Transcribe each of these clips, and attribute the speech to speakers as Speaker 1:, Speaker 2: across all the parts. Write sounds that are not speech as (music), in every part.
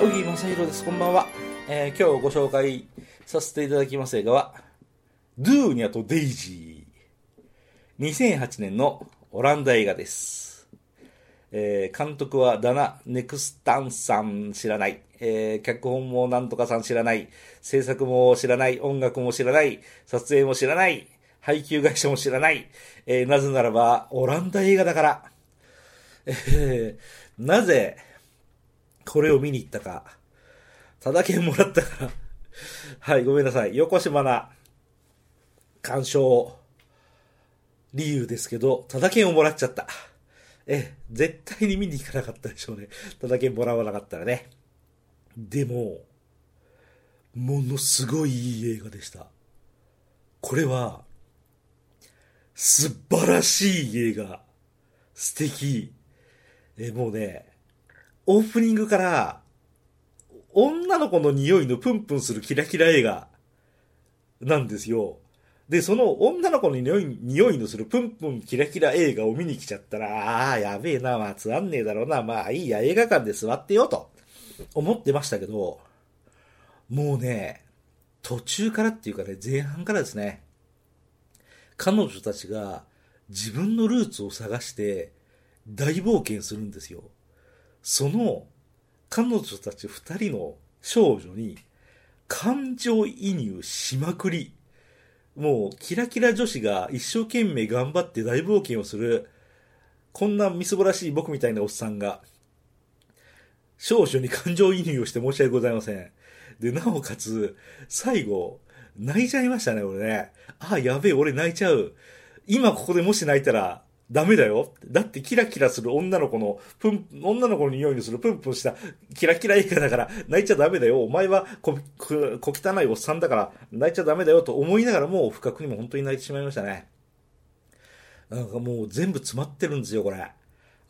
Speaker 1: 小木正弘です。こんばんは。えー今日ご紹介させていただきます映画は、ドゥーニャとデイジー。2008年のオランダ映画です。えー監督はダナ・ネクスタンさん知らない。えー脚本もなんとかさん知らない。制作も知らない。音楽も知らない。撮影も知らない。配給会社も知らない。えーなぜならば、オランダ映画だから。えーなぜ、これを見に行ったか。ただ券もらったから。はい、ごめんなさい。横島な鑑賞理由ですけど、ただ券をもらっちゃった。え、絶対に見に行かなかったでしょうね。ただ券もらわなかったらね。でも、ものすごいいい映画でした。これは、素晴らしい映画。素敵。え、もうね、オープニングから、女の子の匂いのプンプンするキラキラ映画なんですよ。で、その女の子の匂い匂いのするプンプンキラキラ映画を見に来ちゃったら、ああ、やべえな、まあ、つまんねえだろうな、まあいいや、映画館で座ってよ、と思ってましたけど、もうね、途中からっていうかね、前半からですね、彼女たちが自分のルーツを探して大冒険するんですよ。その彼女たち二人の少女に感情移入しまくり。もうキラキラ女子が一生懸命頑張って大冒険をする、こんなみすぼらしい僕みたいなおっさんが、少女に感情移入をして申し訳ございません。で、なおかつ、最後、泣いちゃいましたね、俺ね。あ、やべえ、俺泣いちゃう。今ここでもし泣いたら、ダメだよ。だってキラキラする女の子の、プン、女の子の匂いのするプンプンしたキラキラ映画だから泣いちゃダメだよ。お前はこ、こ、小汚いおっさんだから泣いちゃダメだよと思いながらもう不覚にも本当に泣いてしまいましたね。なんかもう全部詰まってるんですよ、これ。あ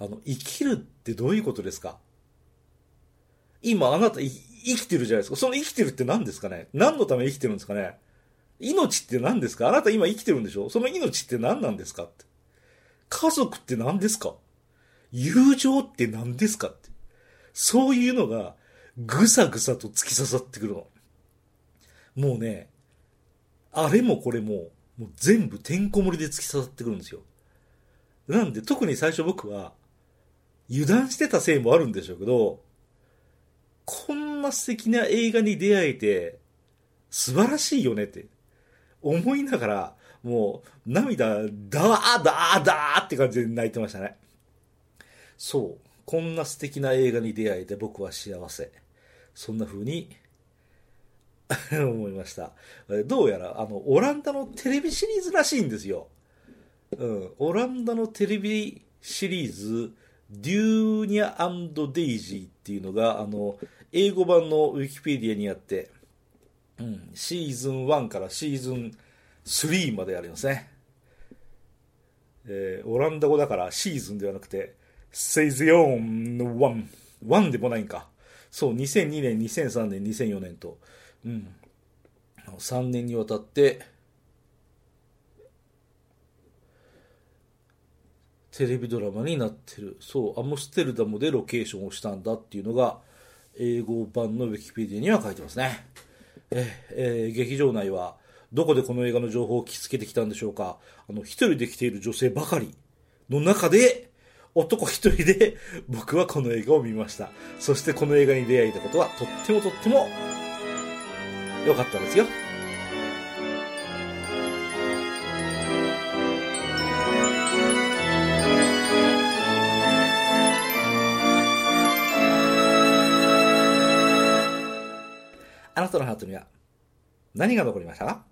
Speaker 1: の、生きるってどういうことですか？今あなた生きてるじゃないですか。その生きてるって何ですかね？何のために生きてるんですかね？命って何ですか？あなた今生きてるんでしょ？その命って何なんですか？って。家族って何ですか？友情って何ですかって。そういうのがぐさぐさと突き刺さってくるの。もうね、あれもこれも、もう全部てんこ盛りで突き刺さってくるんですよ。なんで特に最初僕は油断してたせいもあるんでしょうけど、こんな素敵な映画に出会えて素晴らしいよねって思いながら、もう涙、だーだーだーって感じで泣いてましたね。そう。こんな素敵な映画に出会えて僕は幸せ。そんな風に (laughs) 思いました。どうやら、あの、オランダのテレビシリーズらしいんですよ。うん。オランダのテレビシリーズ、デューニャデイジーっていうのが、あの、英語版のウィキペディアにあって、うん、シーズン1からシーズン3までありますね。えーオランダ語だからシーズンではなくて、セイズヨーンの1。1でもないんか。そう、2002年、2003年、2004年と、うん。3年にわたって、テレビドラマになってる。そう、アムステルダムでロケーションをしたんだっていうのが、英語版のウィキペディアには書いてますね。ええー劇場内は、どこでこの映画の情報を聞きつけてきたんでしょうか。あの、一人で来ている女性ばかりの中で、男一人で (laughs) 僕はこの映画を見ました。そしてこの映画に出会えたことはとってもとっても良かったですよ。あなたのハートには何が残りました？か